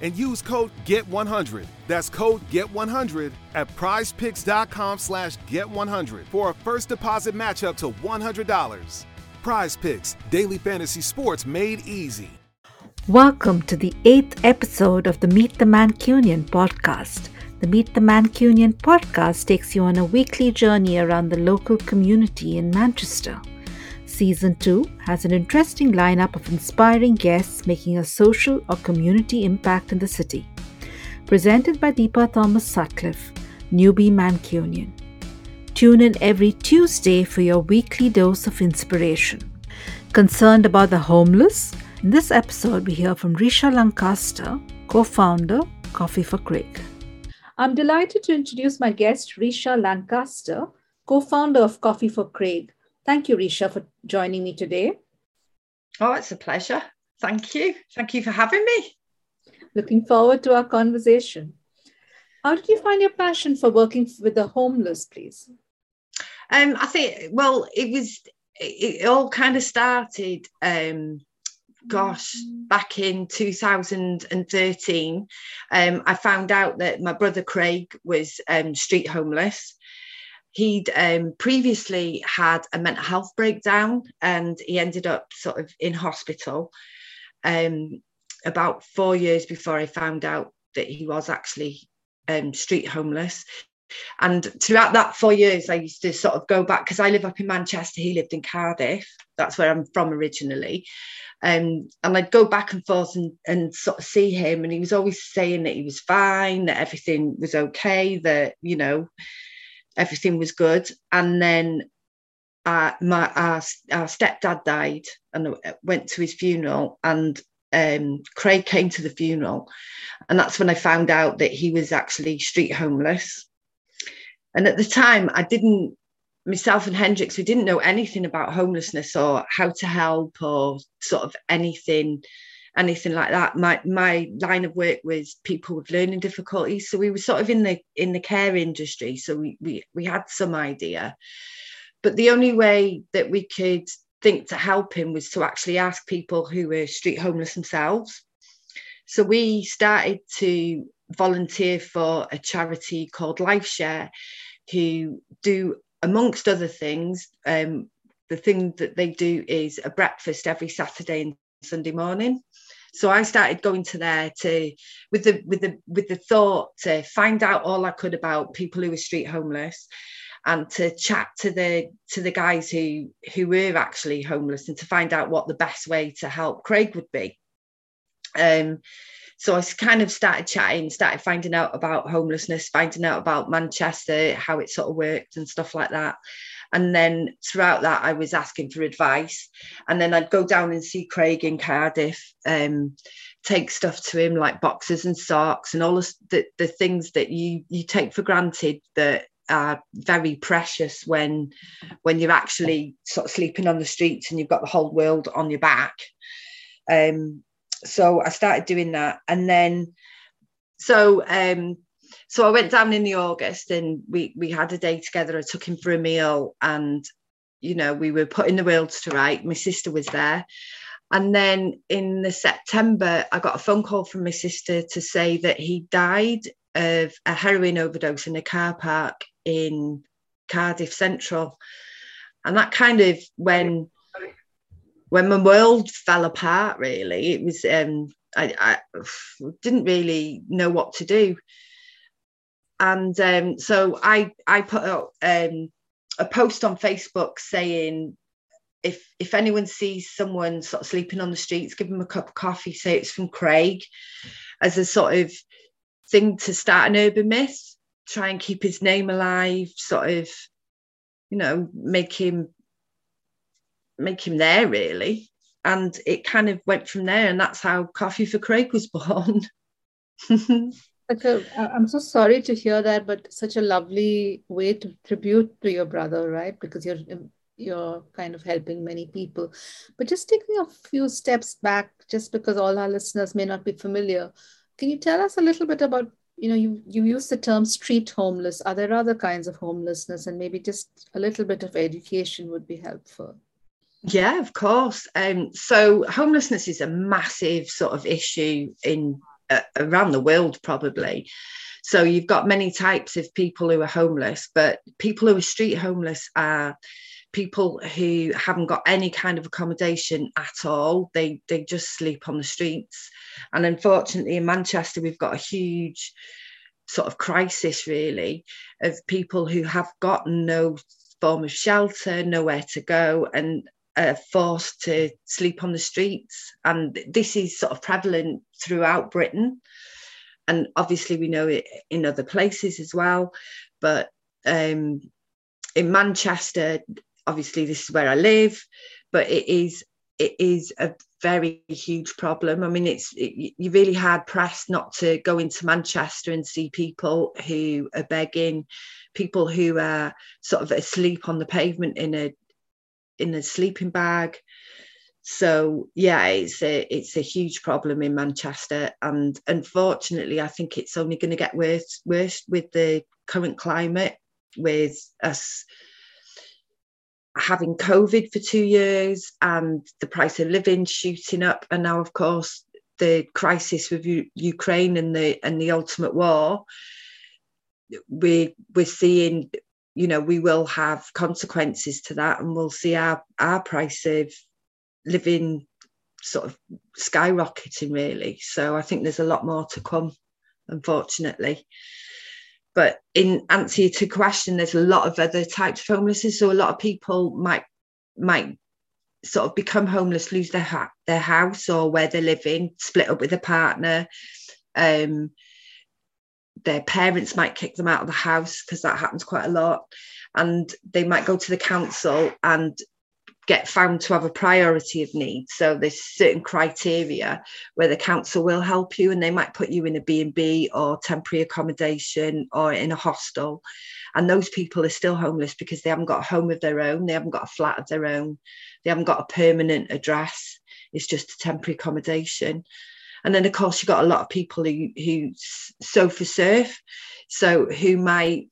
and use code GET100. That's code GET100 at prizepicks.com slash GET100 for a first deposit match up to $100. Prize Picks, daily fantasy sports made easy. Welcome to the eighth episode of the Meet the Mancunian podcast. The Meet the Mancunian podcast takes you on a weekly journey around the local community in Manchester. Season 2 has an interesting lineup of inspiring guests making a social or community impact in the city. Presented by Deepa Thomas Sutcliffe, Newbie Mancunian. Tune in every Tuesday for your weekly dose of inspiration. Concerned about the homeless? In this episode, we hear from Risha Lancaster, co founder, Coffee for Craig. I'm delighted to introduce my guest, Risha Lancaster, co founder of Coffee for Craig. Thank you, Risha, for joining me today. Oh, it's a pleasure. Thank you. Thank you for having me. Looking forward to our conversation. How did you find your passion for working with the homeless, please? Um, I think, well, it was, it, it all kind of started, um, gosh, back in 2013. Um, I found out that my brother Craig was um, street homeless he'd um, previously had a mental health breakdown and he ended up sort of in hospital um, about four years before I found out that he was actually um, street homeless. And throughout that four years, I used to sort of go back because I live up in Manchester. He lived in Cardiff. That's where I'm from originally. Um, and I'd go back and forth and, and sort of see him. And he was always saying that he was fine, that everything was okay, that, you know, everything was good. And then uh, my our, our stepdad died, and went to his funeral, and um, Craig came to the funeral, and that's when I found out that he was actually street homeless. And at the time, I didn't myself and Hendrix, we didn't know anything about homelessness or how to help or sort of anything anything like that. My my line of work was people with learning difficulties. So we were sort of in the in the care industry. So we we we had some idea. But the only way that we could think to help him was to actually ask people who were street homeless themselves. So we started to volunteer for a charity called LifeShare, who do, amongst other things, um, the thing that they do is a breakfast every Saturday and Sunday morning. So I started going to there to with the with the with the thought to find out all I could about people who were street homeless and to chat to the to the guys who who were actually homeless and to find out what the best way to help Craig would be. Um, so I kind of started chatting, started finding out about homelessness, finding out about Manchester, how it sort of worked and stuff like that. And then throughout that, I was asking for advice. And then I'd go down and see Craig in Cardiff, um, take stuff to him like boxes and socks and all the, the things that you you take for granted that are very precious when when you're actually sort of sleeping on the streets and you've got the whole world on your back. Um, so I started doing that, and then so um, so I went down in the August and we we had a day together. I took him for a meal and you know we were putting the world to right. My sister was there. And then in the September, I got a phone call from my sister to say that he died of a heroin overdose in a car park in Cardiff Central. And that kind of when when my world fell apart, really, it was um I, I didn't really know what to do and um, so I I put out um, a post on Facebook saying if if anyone sees someone sort of sleeping on the streets, give them a cup of coffee, say it's from Craig, as a sort of thing to start an urban myth, try and keep his name alive, sort of, you know, make him make him there really. And it kind of went from there, and that's how Coffee for Craig was born. a, I'm so sorry to hear that, but such a lovely way to tribute to your brother, right? Because you're you're kind of helping many people. But just taking a few steps back, just because all our listeners may not be familiar, can you tell us a little bit about, you know, you, you use the term street homeless. Are there other kinds of homelessness? And maybe just a little bit of education would be helpful. Yeah, of course. Um, so homelessness is a massive sort of issue in uh, around the world, probably. So you've got many types of people who are homeless, but people who are street homeless are people who haven't got any kind of accommodation at all. They they just sleep on the streets. And unfortunately, in Manchester, we've got a huge sort of crisis really of people who have got no form of shelter, nowhere to go, and are forced to sleep on the streets. And this is sort of prevalent throughout Britain. And obviously, we know it in other places as well. But um, in Manchester, obviously this is where I live, but it is it is a very huge problem. I mean, it's it, you're really hard pressed not to go into Manchester and see people who are begging, people who are sort of asleep on the pavement in a in a sleeping bag. So yeah, it's a it's a huge problem in Manchester, and unfortunately, I think it's only going to get worse worse with the current climate, with us having COVID for two years and the price of living shooting up, and now, of course, the crisis with U- Ukraine and the and the ultimate war. We we're seeing, you know, we will have consequences to that, and we'll see our our price of living sort of skyrocketing really. So I think there's a lot more to come, unfortunately. But in answer to your question, there's a lot of other types of homelessness. So a lot of people might might sort of become homeless, lose their ha- their house or where they're living, split up with a partner. Um, their parents might kick them out of the house because that happens quite a lot, and they might go to the council and get found to have a priority of need. So there's certain criteria where the council will help you and they might put you in a B&B or temporary accommodation or in a hostel. And those people are still homeless because they haven't got a home of their own, they haven't got a flat of their own, they haven't got a permanent address. It's just a temporary accommodation. And then of course you've got a lot of people who who sofa surf, so who might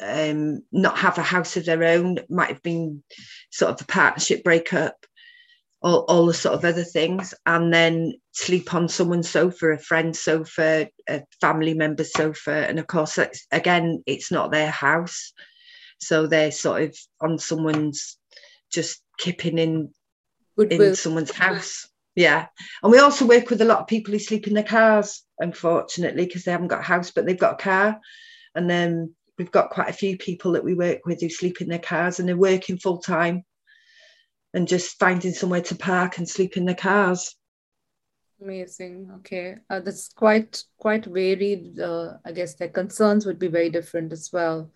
um, not have a house of their own, might have been sort of a partnership breakup, all, all the sort of other things, and then sleep on someone's sofa, a friend's sofa, a family member's sofa. And of course, again, it's not their house. So they're sort of on someone's just kipping in Goodwill. in someone's house. Yeah. And we also work with a lot of people who sleep in their cars, unfortunately, because they haven't got a house, but they've got a car. And then we've got quite a few people that we work with who sleep in their cars and they're working full time and just finding somewhere to park and sleep in their cars. Amazing. Okay. Uh, that's quite quite varied. Uh, i guess their concerns would be very different as well.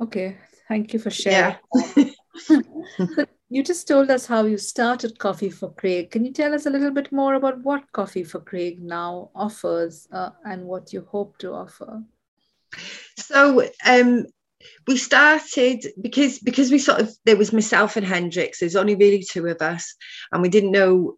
Okay. Thank you for sharing. Yeah. you just told us how you started coffee for craig can you tell us a little bit more about what coffee for craig now offers uh, and what you hope to offer so um, we started because because we sort of there was myself and Hendrix. There's only really two of us, and we didn't know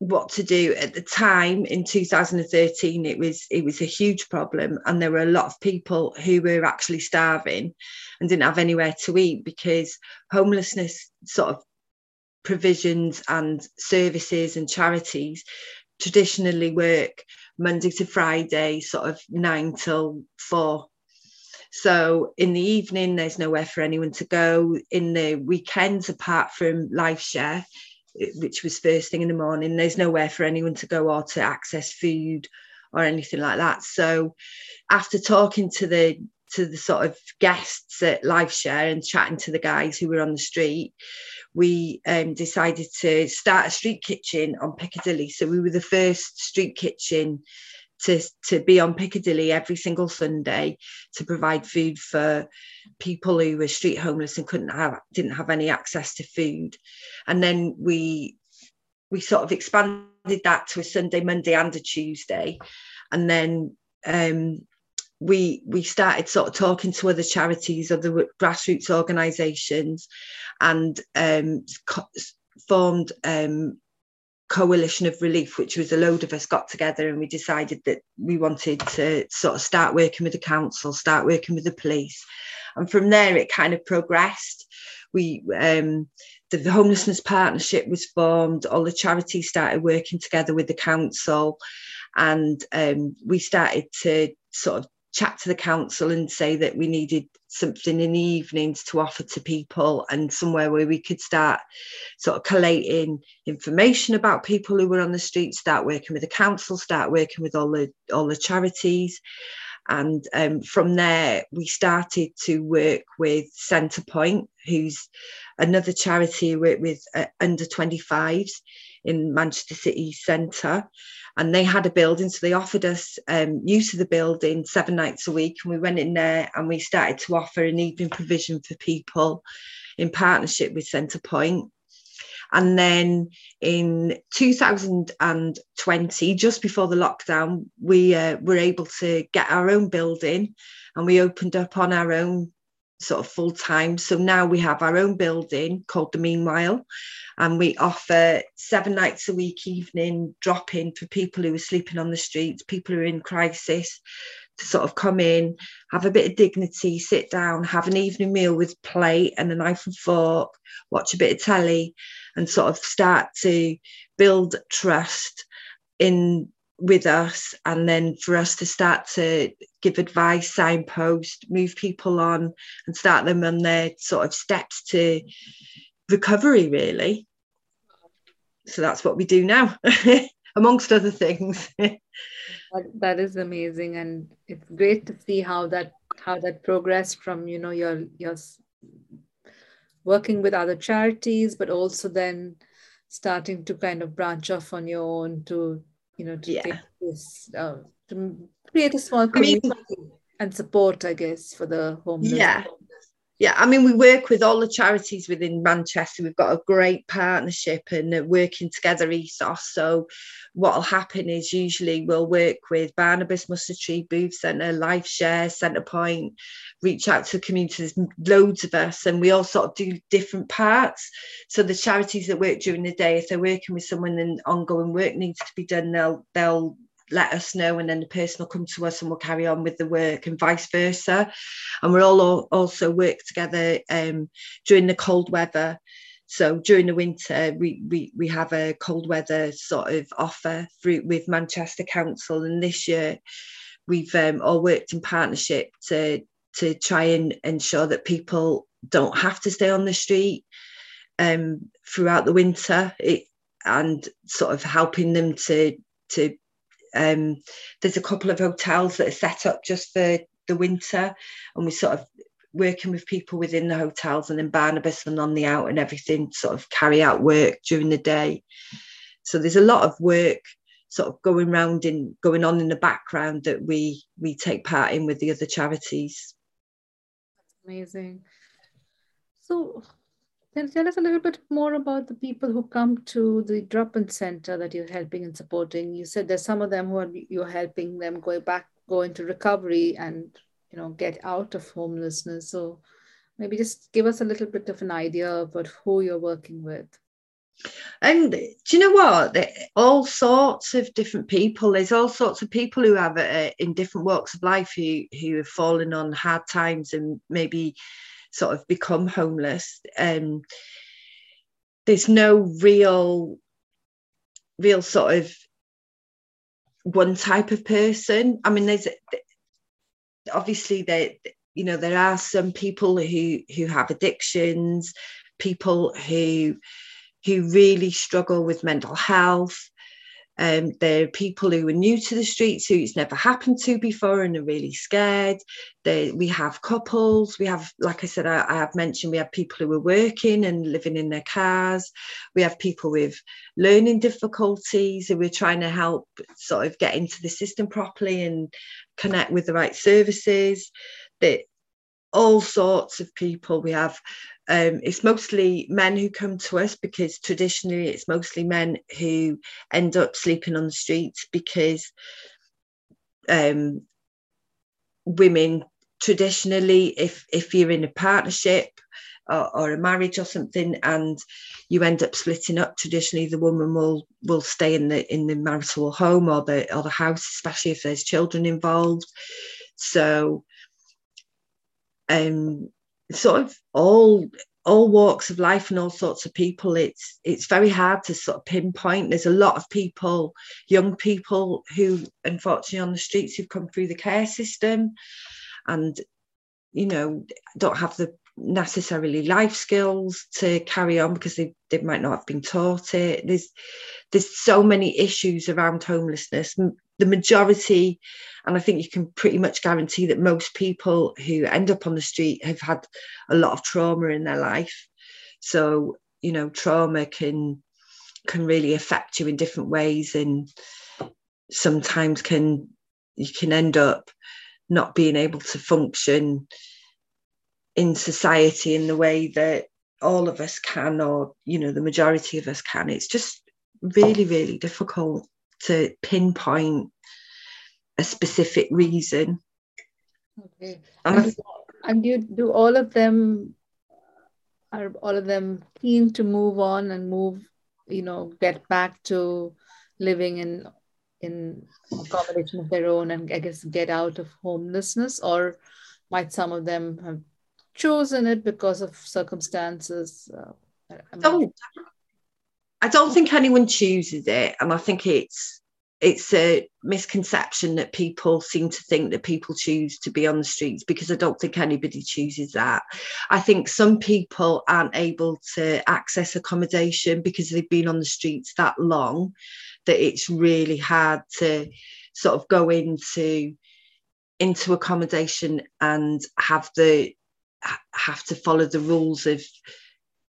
what to do at the time in 2013 it was it was a huge problem and there were a lot of people who were actually starving and didn't have anywhere to eat because homelessness sort of provisions and services and charities traditionally work Monday to Friday, sort of nine till four. So in the evening, there's nowhere for anyone to go. In the weekends, apart from LifeShare, which was first thing in the morning, there's nowhere for anyone to go or to access food or anything like that. So after talking to the to the sort of guests at LifeShare and chatting to the guys who were on the street, we um, decided to start a street kitchen on Piccadilly. So we were the first street kitchen to, to be on Piccadilly every single Sunday to provide food for people who were street homeless and couldn't have didn't have any access to food. And then we we sort of expanded that to a Sunday, Monday, and a Tuesday. And then um, we we started sort of talking to other charities, other grassroots organisations, and um, formed um, coalition of relief which was a load of us got together and we decided that we wanted to sort of start working with the council start working with the police. And from there it kind of progressed. We um, the homelessness partnership was formed. All the charities started working together with the council. And um, we started to sort of chat to the council and say that we needed something in the evenings to offer to people and somewhere where we could start sort of collating information about people who were on the street start working with the council start working with all the all the charities. And um, from there we started to work with Centrepoint who's another charity with, with uh, under 25s in Manchester City Centre and they had a building so they offered us um, use of the building seven nights a week and we went in there and we started to offer an evening provision for people in partnership with Centrepoint. And then in 2020 just before the lockdown we uh, were able to get our own building and we opened up on our own sort of full time. So now we have our own building called the Meanwhile, and we offer seven nights a week evening drop in for people who are sleeping on the streets, people who are in crisis, to sort of come in, have a bit of dignity, sit down, have an evening meal with plate and a knife and fork, watch a bit of telly, and sort of start to build trust in with us and then for us to start to give advice signpost move people on and start them on their sort of steps to recovery really. So that's what we do now amongst other things. That, is amazing and it's great to see how that how that progressed from you know your your working with other charities but also then starting to kind of branch off on your own to you know, to yeah. this, uh, to create a small community I mean, and support, I guess, for the homeless. Yeah. Yeah, I mean, we work with all the charities within Manchester. We've got a great partnership and working together ethos. So, what will happen is usually we'll work with Barnabus, Mustard Tree, Booth Centre, LifeShare, Centrepoint, reach out to the community. Loads of us, and we all sort of do different parts. So, the charities that work during the day, if they're working with someone and ongoing work needs to be done, they'll they'll let us know and then the person will come to us and we'll carry on with the work and vice versa. And we're all also work together um, during the cold weather. So during the winter we, we we have a cold weather sort of offer through with manchester council. And this year we've um, all worked in partnership to to try and ensure that people don't have to stay on the street um, throughout the winter. It, and sort of helping them to to um, there's a couple of hotels that are set up just for the winter, and we sort of working with people within the hotels and then Barnabus and on the out and everything sort of carry out work during the day. So there's a lot of work sort of going around and going on in the background that we we take part in with the other charities. That's amazing. So then tell us a little bit more about the people who come to the drop-in center that you're helping and supporting. You said there's some of them who are you're helping them go back, go into recovery and you know get out of homelessness. So maybe just give us a little bit of an idea about who you're working with. And do you know what? All sorts of different people. There's all sorts of people who have uh, in different walks of life who who have fallen on hard times and maybe sort of become homeless. Um, there's no real, real sort of one type of person. I mean, there's obviously there, you know, there are some people who who have addictions, people who who really struggle with mental health. Um, there are people who are new to the streets who it's never happened to before and are really scared. They, we have couples. We have, like I said, I, I have mentioned, we have people who are working and living in their cars. We have people with learning difficulties who we're trying to help sort of get into the system properly and connect with the right services. That all sorts of people. We have um, it's mostly men who come to us because traditionally it's mostly men who end up sleeping on the streets because um, women traditionally, if if you're in a partnership or, or, a marriage or something, and you end up splitting up, traditionally the woman will will stay in the in the marital home or the or the house, especially if there's children involved. So um, sort of all all walks of life and all sorts of people it's it's very hard to sort of pinpoint. There's a lot of people young people who unfortunately on the streets who've come through the care system and you know don't have the necessarily life skills to carry on because they, they might not have been taught it there's there's so many issues around homelessness the majority, and I think you can pretty much guarantee that most people who end up on the street have had a lot of trauma in their life. So, you know, trauma can can really affect you in different ways and sometimes can you can end up not being able to function in society in the way that all of us can or you know the majority of us can it's just really really difficult to pinpoint a specific reason. Okay. And, and you do all of them are all of them keen to move on and move, you know, get back to living in in accommodation of their own and I guess get out of homelessness, or might some of them have chosen it because of circumstances? Uh, I mean, oh, I don't think anyone chooses it, and I think it's it's a misconception that people seem to think that people choose to be on the streets because I don't think anybody chooses that. I think some people aren't able to access accommodation because they've been on the streets that long that it's really hard to sort of go into into accommodation and have the have to follow the rules of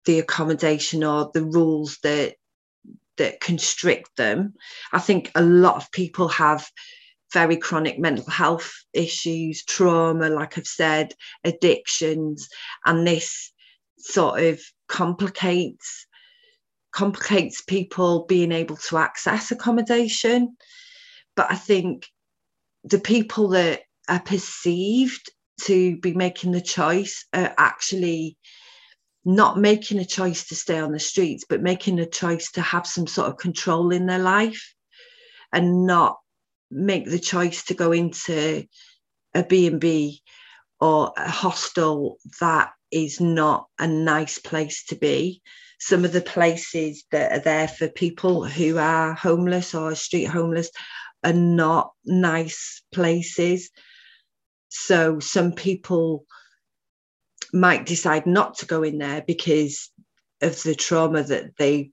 the accommodation or the rules that that constrict them. I think a lot of people have very chronic mental health issues, trauma, like I've said, addictions, and this sort of complicates complicates people being able to access accommodation. But I think the people that are perceived to be making the choice are actually not making a choice to stay on the streets, but making a choice to have some sort of control in their life and not make the choice to go into a B&B or a hostel that is not a nice place to be. Some of the places that are there for people who are homeless or street homeless are not nice places. So some people might decide not to go in there because of the trauma that they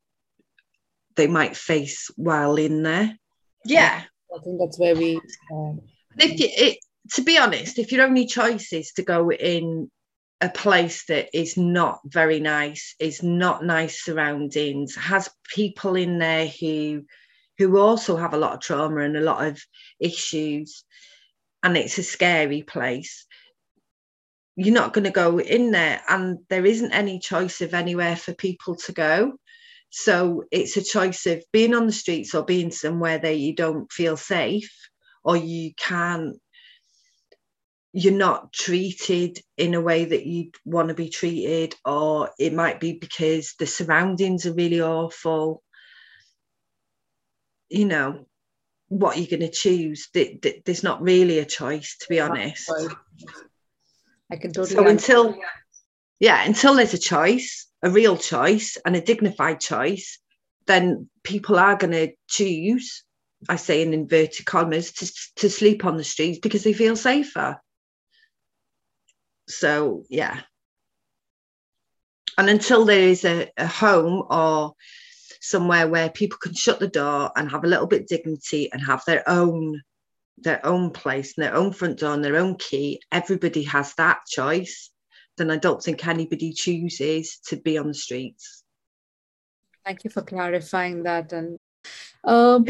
they might face while in there. Yeah, I think that's where we. Um, if you, it, to be honest, if your only choice is to go in a place that is not very nice, is not nice surroundings, has people in there who who also have a lot of trauma and a lot of issues, and it's a scary place. You're not going to go in there and there isn't any choice of anywhere for people to go. So it's a choice of being on the streets or being somewhere that you don't feel safe or you can't you're not treated in a way that you'd want to be treated or it might be because the surroundings are really awful. You know what you're going to choose there's not really a choice to be honest I can totally. So until, yeah, until there's a choice, a real choice, and a dignified choice, then people are going to choose. I say in inverted commas to to sleep on the streets because they feel safer. So yeah, and until there is a, a home or somewhere where people can shut the door and have a little bit dignity and have their own their own place and their own front door and their own key. Everybody has that choice. Then i don't think anybody chooses to be on the streets. Thank you for clarifying that. And um,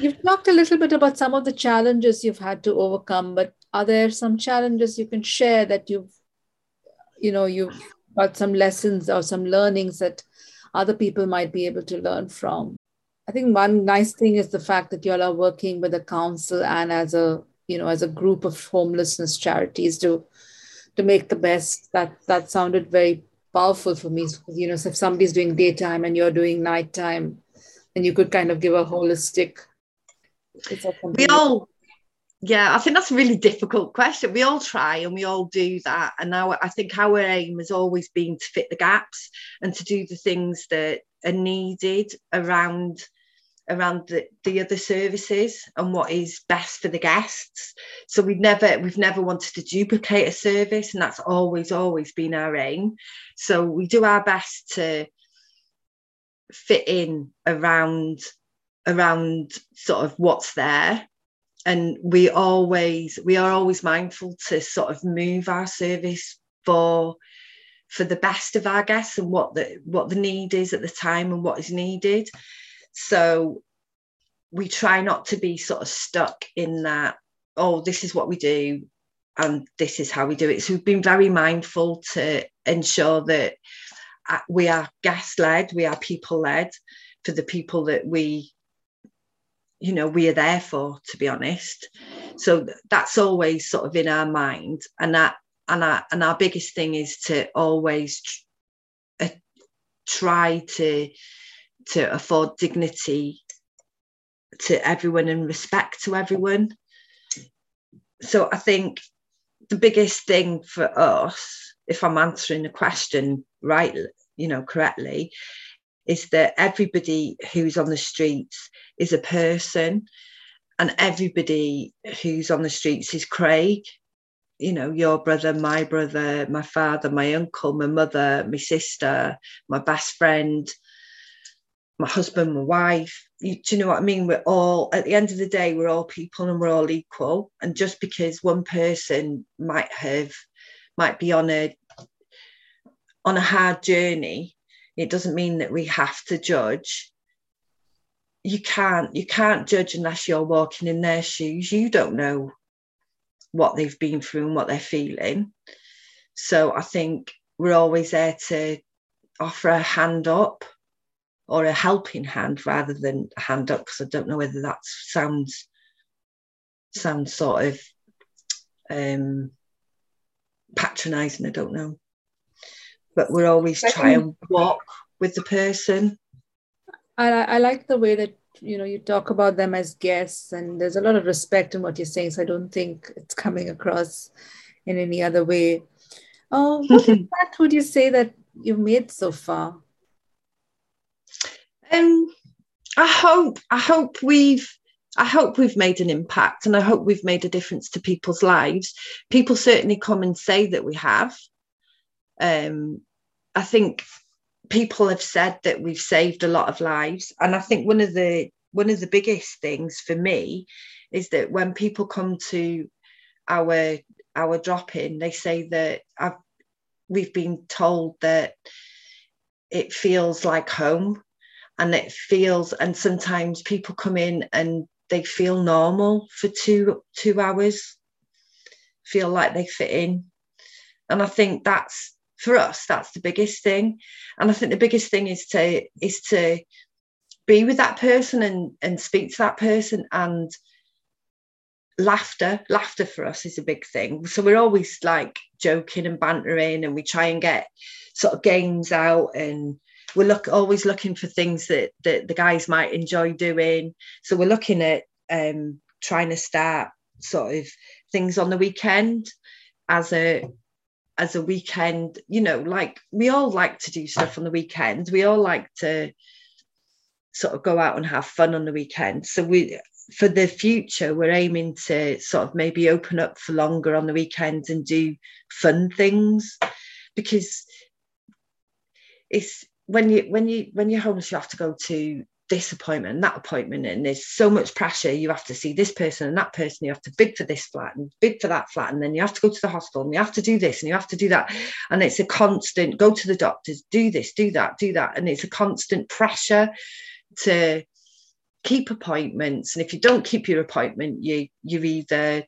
you've talked a little bit about some of the challenges you've had to overcome but are there some challenges you can share that you've you know you've got some lessons or some learnings that other people might be able to learn from. I think one nice thing is the fact that you all are working with the council and as a you know as a group of homelessness charities to to make the best. That that sounded very powerful for me. You know so if somebody's doing daytime and you're doing nighttime then you could kind of give a holistic we all yeah, I think that's a really difficult question. We all try and we all do that. And now I think our aim has always been to fit the gaps and to do the things that are needed around around the, the other services and what is best for the guests. So we've never we've never wanted to duplicate a service, and that's always, always been our aim. So we do our best to fit in around around sort of what's there and we always we are always mindful to sort of move our service for for the best of our guests and what the what the need is at the time and what is needed. So we try not to be sort of stuck in that oh this is what we do and this is how we do it. So we've been very mindful to ensure that uh, we are guest led we are people led for the people that we you know we are there for to be honest. So that's always sort of in our mind. And that and our and our biggest thing is to always uh, try to to afford dignity to everyone and respect to everyone. So i think the biggest thing for us if i'm answering the question right you know correctly is that everybody who's on the streets is a person and everybody who's on the streets is Craig. You know, your brother, my brother, my father, my uncle, my mother, my sister, my best friend, my husband, my wife. You, do you know what I mean? We're all, at the end of the day, we're all people and we're all equal. And just because one person might have, might be on a, on a hard journey, it doesn't mean that we have to judge. You can't you can't judge unless you're walking in their shoes. You don't know what they've been through and what they're feeling. So i think we're always there to offer a hand up or a helping hand rather than a hand up because i don't know whether that sounds sounds sort of um patronizing i don't know but we're always trying to walk with the person. I, I like the way that you know you talk about them as guests, and there's a lot of respect in what you're saying. So I don't think it's coming across in any other way. Uh, what impact would you say that you've made so far? Um, I hope I hope we've I hope we've made an impact and I hope we've made a difference to people's lives. People certainly come and say that we have. Um, I think people have said that we've saved a lot of lives, and I think one of the one of the biggest things for me is that when people come to our our drop in, they say that I've, we've been told that it feels like home, and it feels, and sometimes people come in and they feel normal for two two hours, feel like they fit in, and I think that's for us that's the biggest thing. And i think the biggest thing is to is to be with that person and and speak to that person. And laughter laughter for us is a big thing. So we're always like joking and bantering and we try and get sort of games out. And we're look always looking for things that that the guys might enjoy doing. So we're looking at um trying to start sort of things on the weekend as a as a weekend, you know, like we all like to do stuff on the weekend. We all like to sort of go out and have fun on the weekend. So we for the future, we're aiming to sort of maybe open up for longer on the weekends and do fun things because it's when you when you when you're homeless, you have to go to this appointment and that appointment and there's so much pressure. You have to see this person and that person. You have to bid for this flat and bid for that flat and then you have to go to the hospital and you have to do this and you have to do that. And it's a constant go to the doctors do this do that do that. And it's a constant pressure to keep appointments. And if you don't keep your appointment you you're either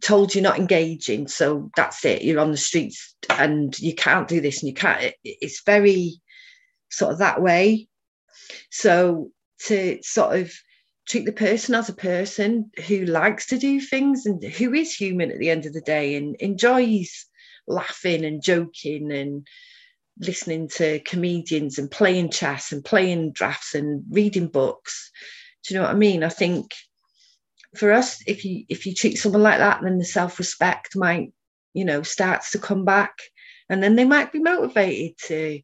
told you're not engaging so that's it. You're on the streets and you can't do this and you can't. It, it's very sort of that way so to sort of treat the person as a person who likes to do things and who is human at the end of the day and enjoys laughing and joking and listening to comedians and playing chess and playing drafts and reading books. Do you know what I mean? I think for us, if you if you treat someone like that, then the self-respect might, you know, starts to come back. And then they might be motivated to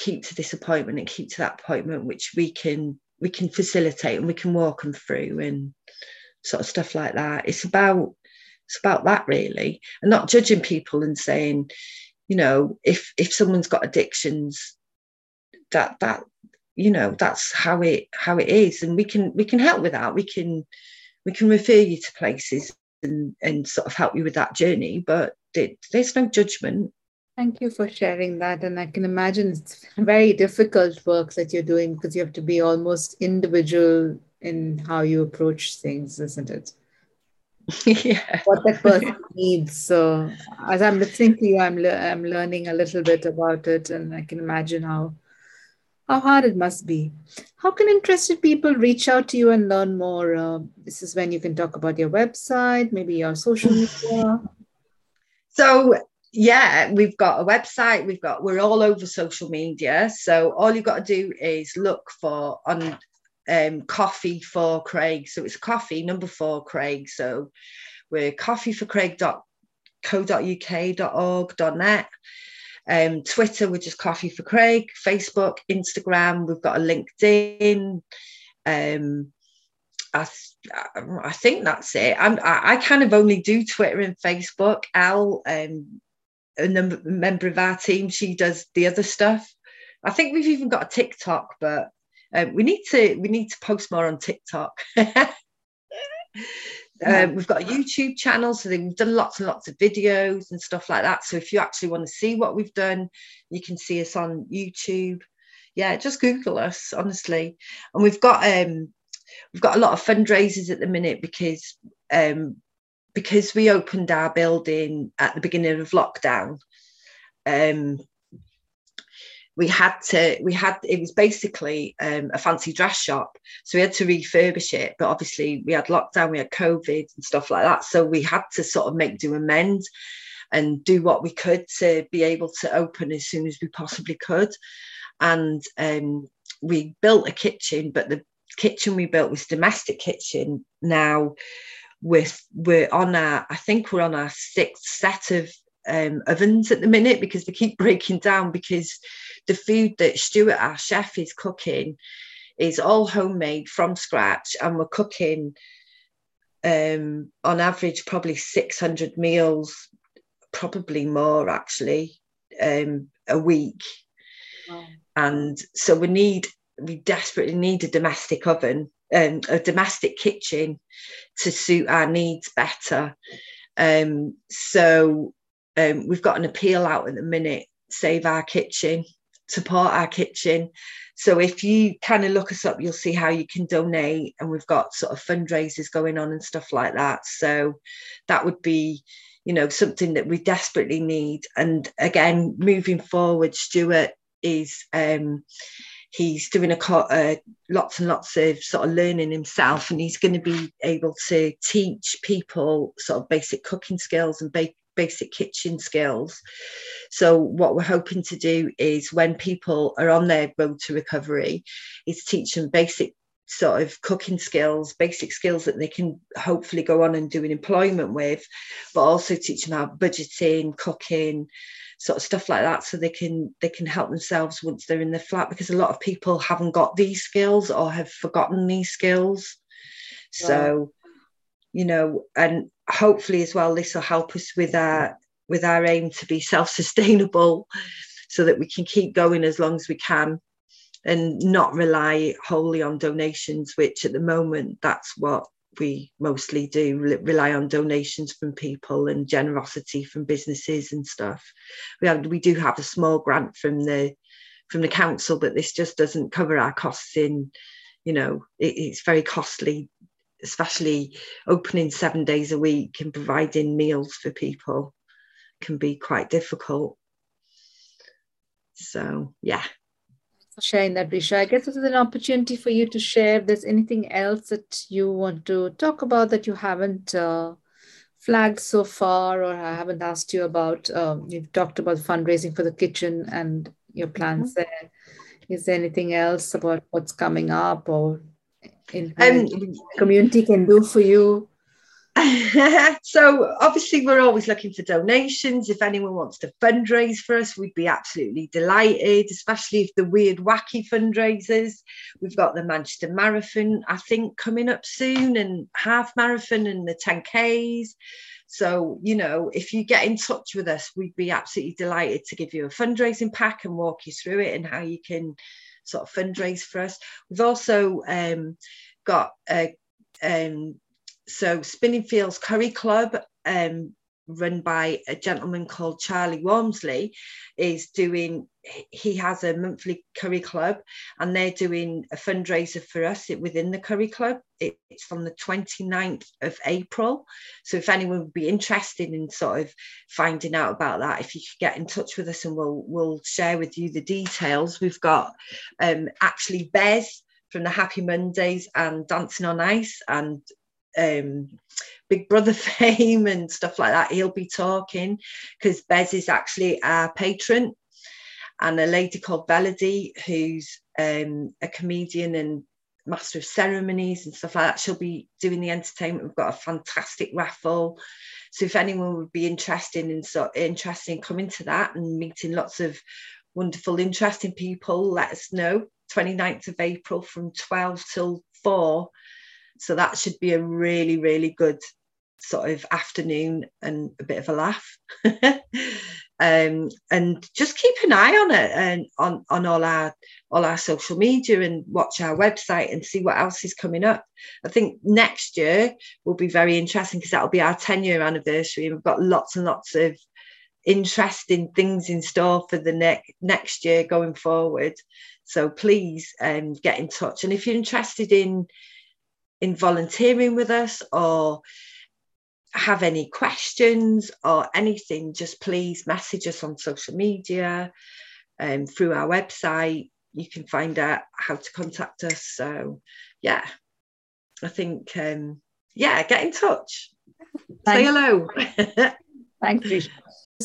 keep to this appointment and keep to that appointment, which we can we can facilitate and we can walk them through and sort of stuff like that. It's about it's about that really, and not judging people and saying, you know, if if someone's got addictions, that that you know that's how it how it is, and we can we can help with that. We can we can refer you to places and and sort of help you with that journey, but there's no judgment Thank you for sharing that. And I can imagine it's very difficult work that you're doing because you have to be almost individual in how you approach things, isn't it? yeah. What that person needs. So as I'm listening to you, I'm, le- I'm learning a little bit about it and I can imagine how how hard it must be. How can interested people reach out to you and learn more? Uh, this is when you can talk about your website, maybe your social media. So yeah, we've got a website. We've got we're all over social media. So all you've got to do is look for on um, coffee for Craig. So it's coffee number four Craig. So we're coffee coffeeforcraig.co.uk.org.net. Um, Twitter, we're just coffee for Craig. Facebook, Instagram, we've got a LinkedIn. Um, I, I think that's it. I'm, I, I kind of only do Twitter and Facebook. Al um, a member of our team. She does the other stuff. I think we've even got a TikTok, but um, we need to we need to post more on TikTok. um, we've got a YouTube channel, so we've done lots and lots of videos and stuff like that. So if you actually want to see what we've done, you can see us on YouTube. Yeah, just Google us, honestly. And we've got um, we've got a lot of fundraisers at the minute because um, because we opened our building at the beginning of lockdown, um, we had to we had it was basically um, a fancy dress shop. So we had to refurbish it but obviously we had lockdown we had covid and stuff like that. So we had to sort of make do amend and do what we could to be able to open as soon as we possibly could. And um, we built a kitchen but the kitchen we built was domestic kitchen. Now with we're on our I think we're on our sixth set of um, ovens at the minute because they keep breaking down because the food that Stuart, our chef, is cooking is all homemade from scratch, and we're cooking um, on average probably 600 meals, probably more actually, um, a week. Wow. And so we need, we desperately need a domestic oven um, a domestic kitchen to suit our needs better. Um, so um, we've got an appeal out at the minute, Save Our Kitchen, support our kitchen. So if you kind of look us up, you'll see how you can donate, and we've got sort of fundraisers going on and stuff like that. So that would be, you know, something that we desperately need. And again, moving forward, Stuart is um, he's doing a uh, lots and lots of sort of learning himself and he's going to be able to teach people sort of basic cooking skills and ba- basic kitchen skills. So what we're hoping to do is when people are on their road to recovery is teach them basic sort of cooking skills, basic skills that they can hopefully go on and do an employment with, but also teach them how budgeting, cooking, sort of stuff like that so they can they can help themselves once they're in the flat because a lot of people haven't got these skills or have forgotten these skills. So you know and hopefully as well this will help us with our with our aim to be self-sustainable so that we can keep going as long as we can and not rely wholly on donations, which at the moment that's what we mostly do rely on donations from people and generosity from businesses and stuff. We have we do have a small grant from the from the council, but this just doesn't cover our costs in, you know, it, it's very costly, especially opening seven days a week and providing meals for people can be quite difficult. So yeah, sharing that, Risha. I guess this is an opportunity for you to share if there's anything else that you want to talk about that you haven't uh, flagged so far or I haven't asked you about. Um, you've talked about fundraising for the kitchen and your plans mm-hmm. there. Is there anything else about what's coming up or in um, community can do for you? so obviously we're always looking for donations. If anyone wants to fundraise for us we'd be absolutely delighted especially if the weird wacky fundraisers. We've got the manchester marathon i think coming up soon and half marathon and the 10ks so you know if you get in touch with us we'd be absolutely delighted to give you a fundraising pack and walk you through it and how you can sort of fundraise for us. We've also um, got a um, so Spinningfields Curry Club, um, run by a gentleman called Charlie Walmsley, is doing. He has a monthly curry club, and they're doing a fundraiser for us within the curry club. It's from the 29th of April. So if anyone would be interested in sort of finding out about that, if you could get in touch with us, and we'll we'll share with you the details. We've got um, actually Bez from the Happy Mondays and Dancing on Ice and um, Big Brother fame and stuff like that. He'll be talking because Bez is actually our patron, and a lady called Melody, who's um, a comedian and master of ceremonies and stuff like that. She'll be doing the entertainment. We've got a fantastic raffle. So if anyone would be interested in so interested in coming to that and meeting lots of wonderful, interesting people, let us know. 29th of April from 12 till 4 so that should be a really, really good sort of afternoon and a bit of a laugh. um, and just keep an eye on it and on, on all our all our social media and watch our website and see what else is coming up. I think next year will be very interesting because that'll be our 10 year anniversary and we've got lots and lots of interesting things in store for the next next year going forward. So please um, get in touch. And if you're interested in in volunteering with us or have any questions or anything, just please message us on social media and um, through our website. You can find out how to contact us. So, yeah, I think, um, yeah, get in touch. Say hello. Thank you.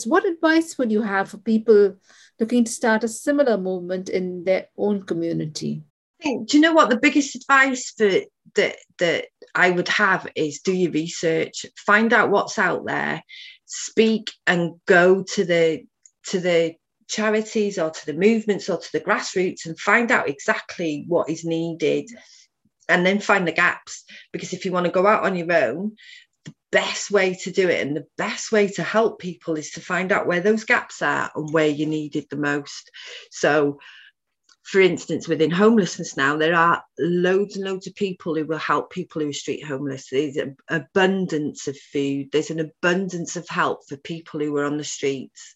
What advice would you have for people looking to start a similar movement in their own community? Think, do you know what? The biggest advice for that that I would have is do your research, find out what's out there, speak and go to the to the charities or to the movements or to the grassroots and find out exactly what is needed and then find the gaps. Because if you want to go out on your own the best way to do it and the best way to help people is to find out where those gaps are and where you needed the most. So for instance, within homelessness now, there are loads and loads of people who will help people who are street homeless. There's an abundance of food, there's an abundance of help for people who are on the streets.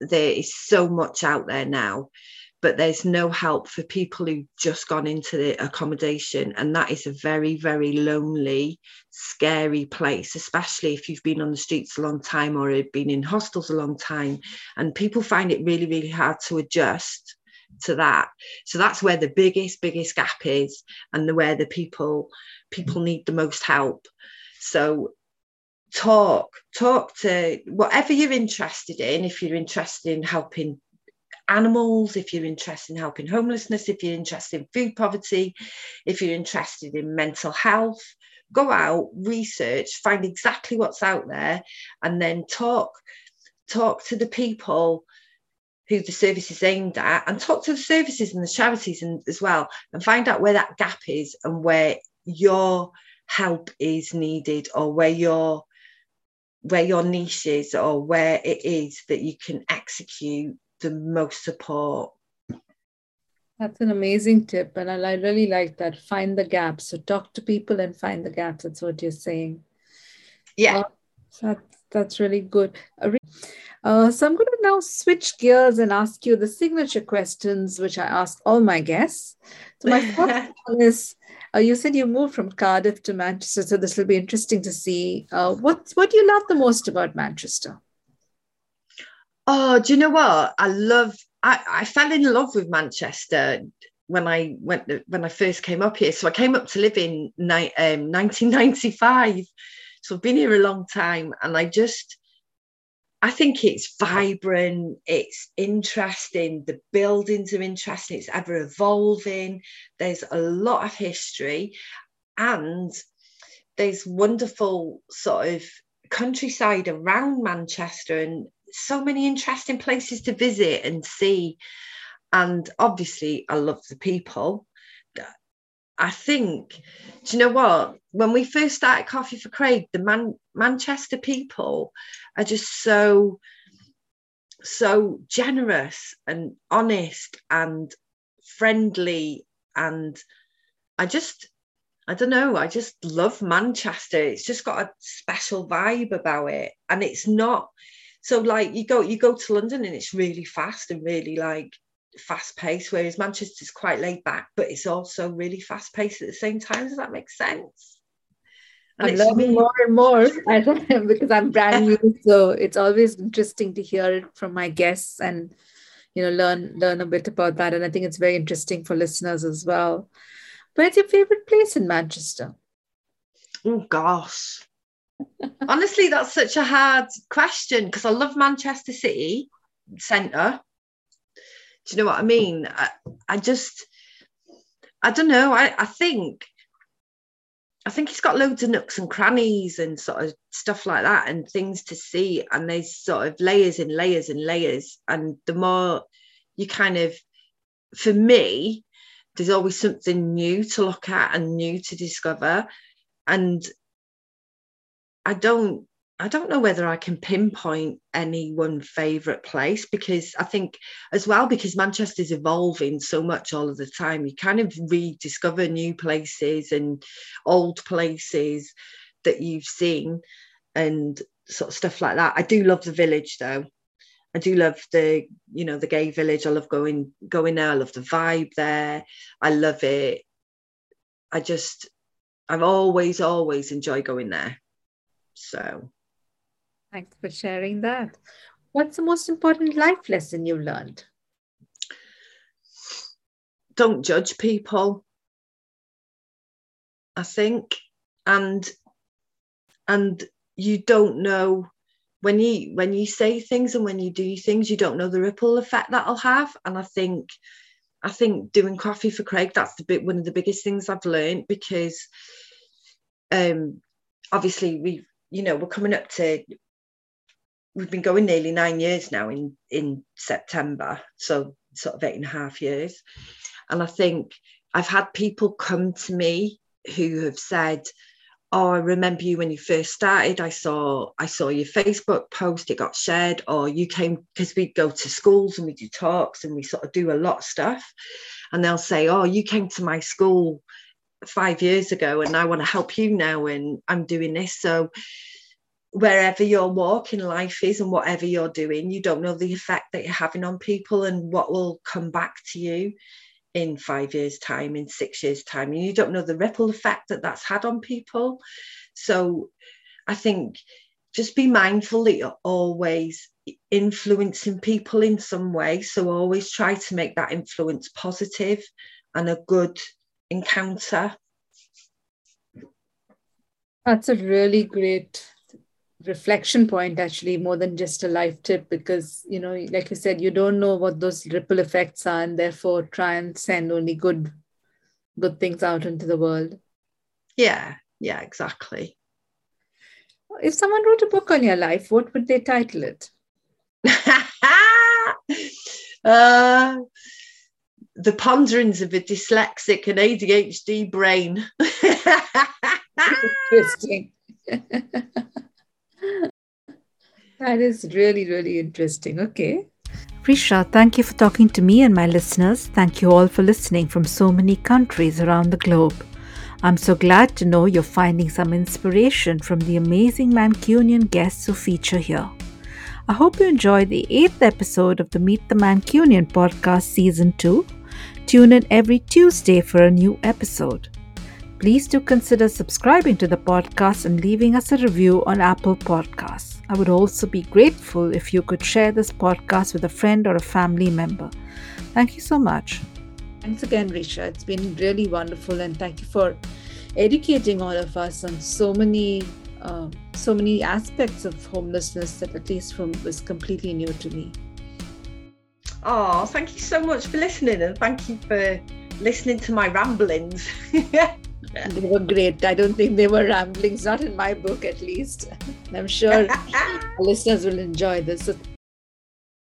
There is so much out there now, but there's no help for people who've just gone into the accommodation. And that is a very, very lonely, scary place, especially if you've been on the streets a long time or have been in hostels a long time. And people find it really, really hard to adjust to that. So that's where the biggest biggest gap is and the where the people people need the most help. So talk talk to whatever you're interested in. If you're interested in helping animals if you're interested in helping homelessness if you're interested in food poverty if you're interested in mental health go out research find exactly what's out there and then talk talk to the people who the service is aimed at and talk to the services and the charities and, as well and find out where that gap is and where your help is needed or where your where your niche is or where it is that you can execute the most support. That's an amazing tip. And I really like that. Find the gaps. So talk to people and find the gaps. That's what you're saying. Yeah. Uh, that, that's really good. Uh, so I'm going to now switch gears and ask you the signature questions, which I ask all my guests. So my first one is, uh, you said you moved from Cardiff to Manchester, so this will be interesting to see. Uh, what what do you love the most about Manchester? Oh, do you know what? I love I, I fell in love with Manchester when I went when I first came up here. So I came up to live in ni- um, 1995. So I've been here a long time, and I just I think it's vibrant, it's interesting, the buildings are interesting, it's ever evolving, there's a lot of history, and there's wonderful sort of countryside around Manchester and so many interesting places to visit and see. And obviously, I love the people. I think, do you know what? When we first started Coffee for Craig, the Man- Manchester people are just so, so generous and honest and friendly. And I just, I don't know, I just love Manchester. It's just got a special vibe about it. And it's not, so like you go you go to London and it's really fast and really like fast paced, whereas Manchester's quite laid back, but it's also really fast paced at the same time. Does that make sense? And I'm learning really- more and more because I'm brand new. So it's always interesting to hear it from my guests and you know learn learn a bit about that. And I think it's very interesting for listeners as well. Where's your favorite place in Manchester? Oh gosh. Honestly, that's such a hard question because I love Manchester City Centre. Do you know what I mean? I, I just, I don't know. I, I think, I think it's got loads of nooks and crannies and sort of stuff like that and things to see. And there's sort of layers and layers and layers. And the more you kind of, for me, there's always something new to look at and new to discover. And I don't I don't know whether I can pinpoint any one favourite place because I think as well because Manchester's evolving so much all of the time, you kind of rediscover new places and old places that you've seen and sort of stuff like that. I do love the village though. I do love the, you know, the gay village. I love going going there. I love the vibe there. I love it. I just I've always, always enjoy going there. So thanks for sharing that. What's the most important life lesson you've learned? Don't judge people. I think, and and you don't know when you when you say things and when you do things, you don't know the ripple effect that'll have. And I think I think doing coffee for Craig, that's the bit one of the biggest things I've learned because um obviously we've you know, we're coming up to we've been going nearly nine years now in in September, so sort of eight and a half years. And I think I've had people come to me who have said, Oh, I remember you when you first started. I saw I saw your Facebook post, it got shared, or you came because we go to schools and we do talks and we sort of do a lot of stuff. And they'll say, Oh, you came to my school five years ago and I want to help you now and I'm doing this. So wherever your walk in life is and whatever you're doing, you don't know the effect that you're having on people and what will come back to you in five years' time, in six years' time. And you don't know the ripple effect that that's had on people. So I think just be mindful that you're always influencing people in some way. So always try to make that influence positive and a good encounter. That's a really great reflection point, actually, more than just a life tip, because, you know, like you said, you don't know what those ripple effects are, and therefore try and send only good good things out into the world. Yeah, yeah, exactly. If someone wrote a book on your life, what would they title it? uh, the ponderings of a dyslexic and ADHD brain. interesting. that is really, really interesting. Okay. Risha, thank you for talking to me and my listeners. Thank you all for listening from so many countries around the globe. I'm so glad to know you're finding some inspiration from the amazing Mancunian guests who feature here. I hope you enjoy the eighth episode of the Meet the Mancunian podcast season 2. Tune in every Tuesday for a new episode. Please do consider subscribing to the podcast and leaving us a review on Apple Podcasts. I would also be grateful if you could share this podcast with a friend or a family member. Thank you so much. Thanks again, Risha. It's been really wonderful, and thank you for educating all of us on so many, uh, so many aspects of homelessness that, at least, from was completely new to me. Oh, thank you so much for listening, and thank you for listening to my ramblings. they were great. I don't think they were ramblings, not in my book at least. I'm sure listeners will enjoy this. So